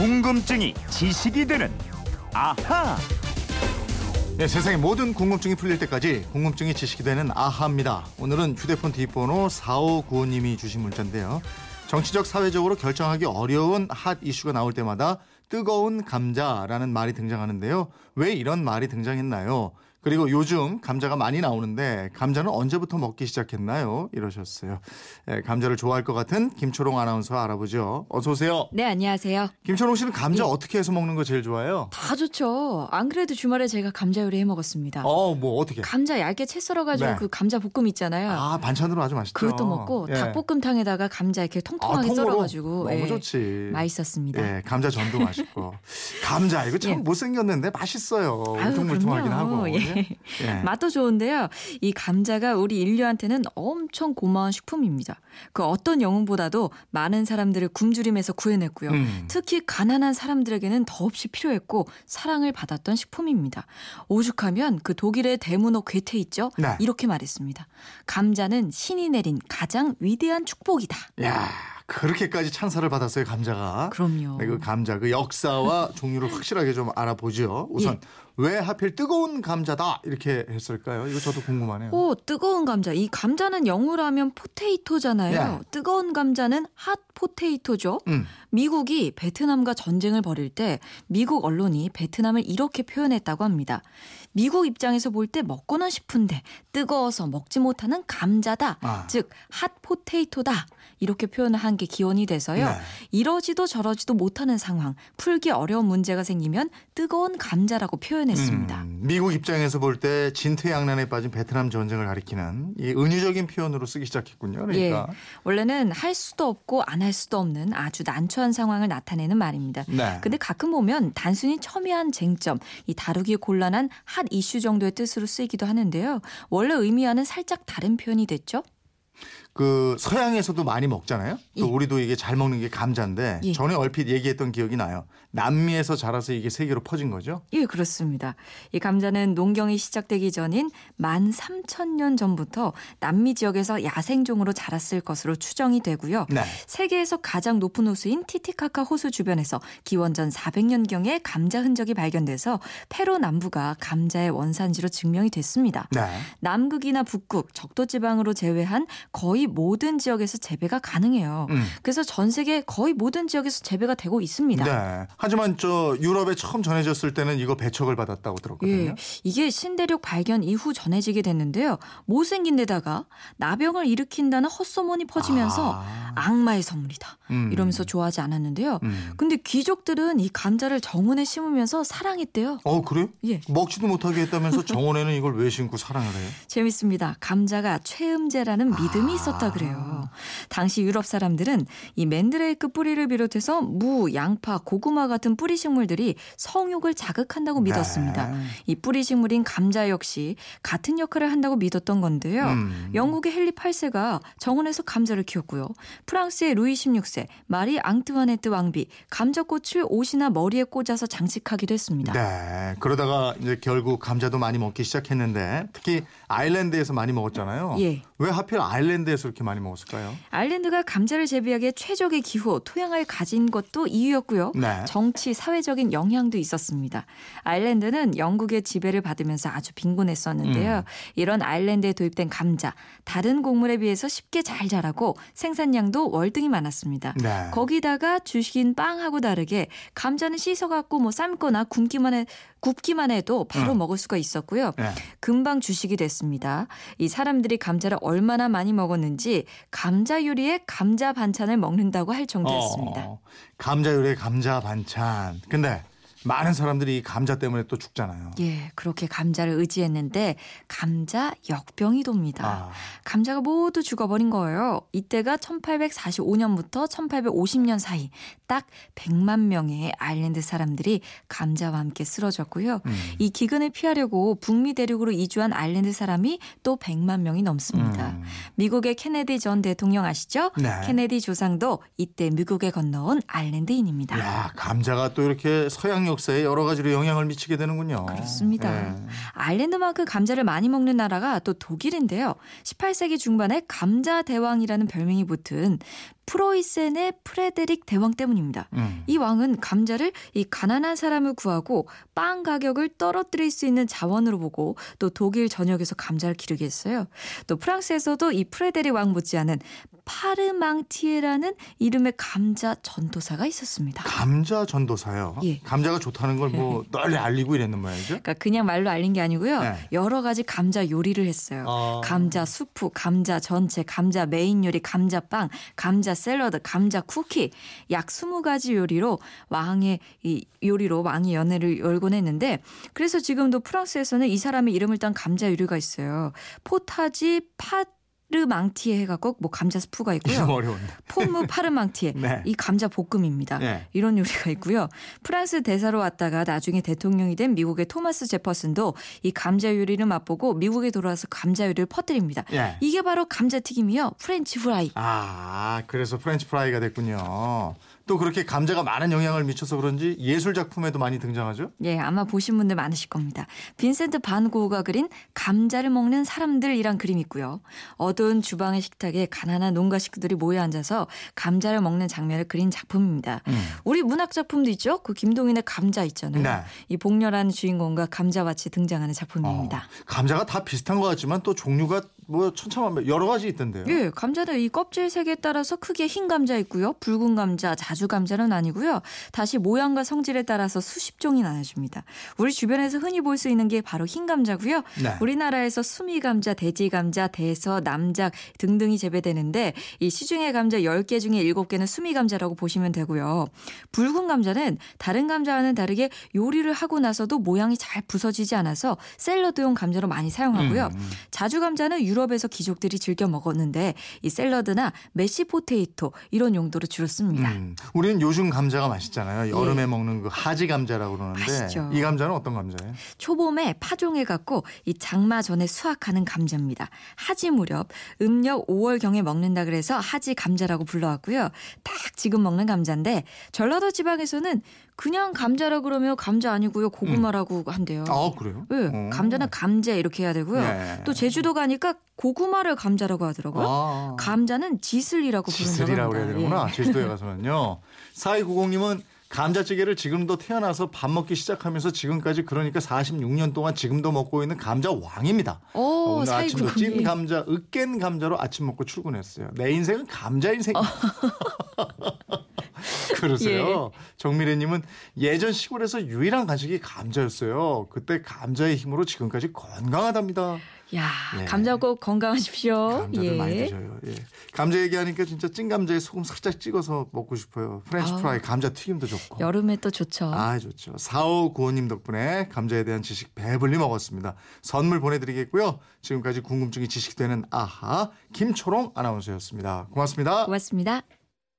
궁금증이 지식이 되는 아하. 네, 세상의 모든 궁금증이 풀릴 때까지 궁금증이 지식이 되는 아하입니다. 오늘은 휴대폰 뒷번호 4595님이 주신 문자인데요. 정치적 사회적으로 결정하기 어려운 핫 이슈가 나올 때마다 뜨거운 감자라는 말이 등장하는데요. 왜 이런 말이 등장했나요? 그리고 요즘 감자가 많이 나오는데 감자는 언제부터 먹기 시작했나요? 이러셨어요. 예, 감자를 좋아할 것 같은 김초롱 아나운서 알아보죠. 어서 오세요. 네, 안녕하세요. 김초롱 씨는 감자 예. 어떻게 해서 먹는 거 제일 좋아해요? 다 좋죠. 안 그래도 주말에 제가 감자 요리 해 먹었습니다. 어, 뭐 어떻게? 감자 얇게 채 썰어가지고 네. 그 감자 볶음 있잖아요. 아, 반찬으로 아주 맛있죠. 그것도 먹고 예. 닭볶음탕에다가 감자 이렇게 통통하게 아? 썰어가지고 너무 예, 좋지. 맛있었습니다. 예, 감자 전도 맛있고. 감자 이거 참 예. 못생겼는데 맛있어요. 아유, 울퉁불퉁하긴 그럼요. 하고. 예. 예. 맛도 좋은데요. 이 감자가 우리 인류한테는 엄청 고마운 식품입니다. 그 어떤 영웅보다도 많은 사람들을 굶주림에서 구해냈고요. 음. 특히 가난한 사람들에게는 더없이 필요했고 사랑을 받았던 식품입니다. 오죽하면 그 독일의 대문호 괴테 있죠? 네. 이렇게 말했습니다. 감자는 신이 내린 가장 위대한 축복이다. 야, 그렇게까지 찬사를 받았어요, 감자가. 그럼요. 네, 그 감자 그 역사와 종류를 확실하게 좀 알아보죠. 우선 예. 왜 하필 뜨거운 감자다 이렇게 했을까요? 이거 저도 궁금하네요. 오, 뜨거운 감자. 이 감자는 영어로 하면 potato잖아요. 예. 뜨거운 감자는 hot potato죠. 음. 미국이 베트남과 전쟁을 벌일 때 미국 언론이 베트남을 이렇게 표현했다고 합니다. 미국 입장에서 볼 때 먹고는 싶은데 뜨거워서 먹지 못하는 감자다. 아. 즉, hot potato다. 이렇게 표현을 한 게 기원이 돼서요. 네. 이러지도 저러지도 못하는 상황, 풀기 어려운 문제가 생기면 뜨거운 감자라고 표현했 습니다. 음, 미국 입장에서 볼 때 진퇴양난에 빠진 베트남 전쟁을 가리키는 이 은유적인 표현으로 쓰기 시작했군요. 그러니까. 예. 원래는 할 수도 없고 안 할 수도 없는 아주 난처한 상황을 나타내는 말입니다. 네. 근데 가끔 보면 단순히 첨예한 쟁점, 이 다루기 곤란한 핫 이슈 정도의 뜻으로 쓰이기도 하는데요. 원래 의미와는 살짝 다른 표현이 됐죠? 그 서양에서도 많이 먹잖아요. 또 예. 우리도 이게 잘 먹는 게 감자인데 예. 전에 얼핏 얘기했던 기억이 나요. 남미에서 자라서 이게 세계로 퍼진 거죠. 예, 그렇습니다. 이 감자는 농경이 시작되기 전인 13,000년 전부터 남미 지역에서 야생종으로 자랐을 것으로 추정이 되고요. 네. 세계에서 가장 높은 호수인 티티카카 호수 주변에서 기원전 400년경에 감자 흔적이 발견돼서 페루 남부가 감자의 원산지로 증명이 됐습니다. 네. 남극이나 북극, 적도 지방으로 제외한 거의 모든 지역에서 재배가 가능해요. 음. 그래서 전 세계 거의 모든 지역에서 재배가 되고 있습니다. 네. 하지만 저 유럽에 처음 전해졌을 때는 이거 배척을 받았다고 들었거든요. 예, 이게 신대륙 발견 이후 전해지게 됐는데요. 못생긴 데다가 나병을 일으킨다는 헛소문이 퍼지면서 아. 악마의 선물이다. 음. 이러면서 좋아하지 않았는데요. 음. 근데 귀족들은 이 감자를 정원에 심으면서 사랑했대요. 어 그래요? 예. 먹지도 못하게 했다면서 정원에는 이걸 왜 심고 사랑을 해요? 재밌습니다. 감자가 최음제라는 믿음이 아. 있었다 그래요. 당시 유럽 사람들은 이 맨드레이크 뿌리를 비롯해서 무, 양파, 고구마 같은 뿌리 식물들이 성욕을 자극한다고 믿었습니다. 네. 이 뿌리 식물인 감자 역시 같은 역할을 한다고 믿었던 건데요. 음. 영국의 헨리 8세가 정원에서 감자를 키웠고요. 프랑스의 루이 16세, 마리 앙트와네트 왕비 감자꽃을 옷이나 머리에 꽂아서 장식하기도 했습니다. 네. 그러다가 이제 결국 감자도 많이 먹기 시작했는데 특히 아일랜드에서 많이 먹었잖아요. 예. 왜 하필 아일랜드에서 이렇게 많이 먹었을까요? 아일랜드가 감자를 재배하기에 최적의 기후, 토양을 가진 것도 이유였고요. 네. 정치, 사회적인 영향도 있었습니다. 아일랜드는 영국의 지배를 받으면서 아주 빈곤했었는데요. 음. 이런 아일랜드에 도입된 감자, 다른 곡물에 비해서 쉽게 잘 자라고 생산량도 월등히 많았습니다. 네. 거기다가 주식인 빵하고 다르게 감자는 씻어갖고 뭐 삶거나 굽기만 해 굽기만 해도 바로 음. 먹을 수가 있었고요. 네. 금방 주식이 됐습니다. 이 사람들이 감자를 얼마나 많이 먹었는지 감자 요리에 감자 반찬을 먹는다고 할 정도였습니다. 어, 감자 요리에 감자 반찬. 근데 많은 사람들이 이 감자 때문에 또 죽잖아요. 예, 그렇게 감자를 의지했는데 감자 역병이 돕니다. 아, 감자가 모두 죽어버린 거예요. 이때가 1845년부터 1850년 사이 딱 100만 명의 아일랜드 사람들이 감자와 함께 쓰러졌고요. 음. 이 기근을 피하려고 북미 대륙으로 이주한 아일랜드 사람이 또 100만 명이 넘습니다. 음. 미국의 케네디 전 대통령 아시죠? 네. 케네디 조상도 이때 미국에 건너온 아일랜드인입니다. 야, 감자가 또 이렇게 서양 역사에 여러 가지로 영향을 미치게 되는군요. 그렇습니다. 예. 아일랜드만큼 감자를 많이 먹는 나라가 또 독일인데요. 18세기 중반에 감자 대왕이라는 별명이 붙은 프로이센의 프레데릭 대왕 때문입니다. 음. 이 왕은 감자를 이 가난한 사람을 구하고 빵 가격을 떨어뜨릴 수 있는 자원으로 보고 또 독일 전역에서 감자를 기르게 했어요. 또 프랑스에서도 이 프레데릭 왕 못지않은 파르망티에라는 이름의 감자 전도사가 있었습니다. 감자 전도사요. 예. 감자가 좋다는 걸 뭐 널리 알리고 이랬는 모양이죠. 그러니까 그냥 말로 알린 게 아니고요. 네. 여러 가지 감자 요리를 했어요. 어. 감자 수프, 감자 전채, 감자 메인 요리, 감자 빵, 감자 샐러드, 감자 쿠키 약 20가지 요리로 왕의 이 요리로 왕의 연회를 열곤 했는데 그래서 지금도 프랑스에서는 이 사람의 이름을 딴 감자 요리가 있어요. potage Parmentier 해갖고 뭐 감자 스프가 있고요. 어려운데. pommes Parmentier 네. 이 감자 볶음입니다. 네. 이런 요리가 있고요. 프랑스 대사로 왔다가 나중에 대통령이 된 미국의 토마스 제퍼슨도 이 감자 요리를 맛보고 미국에 돌아와서 감자 요리를 퍼뜨립니다. 예. 이게 바로 감자튀김이요. 프렌치 프라이. 아, 그래서 프렌치 프라이가 됐군요. 또 그렇게 감자가 많은 영향을 미쳐서 그런지 예술 작품에도 많이 등장하죠. 예, 아마 보신 분들 많으실 겁니다. 빈센트 반 고흐가 그린 감자를 먹는 사람들이란 그림이 있고요. 어두운 주방의 식탁에 가난한 농가 식구들이 모여 앉아서 감자를 먹는 장면을 그린 작품입니다. 음. 우리 문학 작품도 있죠. 그 김동인의 감자 있잖아요. 네. 이 복녀란 주인공과 감자밭이 등장하는 작품입니다. 어, 감자가 다 비슷한 것 같지만 또 종류가 뭐 천차만별 여러 가지 있던데요. 예, 감자는 이 껍질 색에 따라서 크기에 흰 감자 있고요. 붉은 감자, 자주 감자는 아니고요. 다시 모양과 성질에 따라서 수십 종이 나눠집니다. 우리 주변에서 흔히 볼 수 있는 게 바로 흰 감자고요. 네. 우리나라에서 수미 감자, 돼지 감자, 대서, 남작 등등이 재배되는데 이 시중의 감자 10개 중에 7개는 수미 감자라고 보시면 되고요. 붉은 감자는 다른 감자와는 다르게 요리를 하고 나서도 모양이 잘 부서지지 않아서 샐러드용 감자로 많이 사용하고요. 음, 음. 자주 감자는 유럽 에서 귀족들이 즐겨 먹었는데 이 샐러드나 메시 포테이토 이런 용도로 주로 씁니다. 음, 우리는 요즘 감자가 맛있잖아요. 여름에 먹는 그 하지 감자라고 그러는데 예. 맛있죠. 이 감자는 어떤 감자예요? 초봄에 파종해 갖고 이 장마 전에 수확하는 감자입니다. 하지 무렵 음력 5월 경에 먹는다 그래서 하지 감자라고 불러왔고요. 딱 지금 먹는 감자인데 전라도 지방에서는 그냥 감자라 그러면 감자 아니고요 고구마라고 한대요. 아 그래요? 예, 어. 감자는 감자 이렇게 해야 되고요. 네. 또 제주도 가니까 고구마를 감자라고 하더라고요. 아. 감자는 지슬이라고 부른다고 지슬이라고 그래야. 되는구나. 예. 제주도에 가서는요. 4290님은 감자찌개를 지금도 태어나서 밥 먹기 시작하면서 지금까지 그러니까 46년 동안 지금도 먹고 있는 감자 왕입니다. 오, 오늘 아침도 찐. 감자, 으깬 감자로 아침 먹고 출근했어요. 내 인생은 감자 인생. 그러세요. 정미래님은 예전 시골에서 유일한 간식이 감자였어요. 그때 감자의 힘으로 지금까지 건강하답니다. 야, 예. 감자 꼭 건강하십시오. 감자를 예. 많이 드셔요. 예. 감자 얘기하니까 진짜 찐 감자에 소금 살짝 찍어서 먹고 싶어요. 프렌치 아우. 프라이, 감자 튀김도 좋고. 여름에 또 좋죠. 아 좋죠. 4595님 덕분에 감자에 대한 지식 배불리 먹었습니다. 선물 보내드리겠고요. 지금까지 궁금증이 지식되는 아하 김초롱 아나운서였습니다. 고맙습니다. 고맙습니다.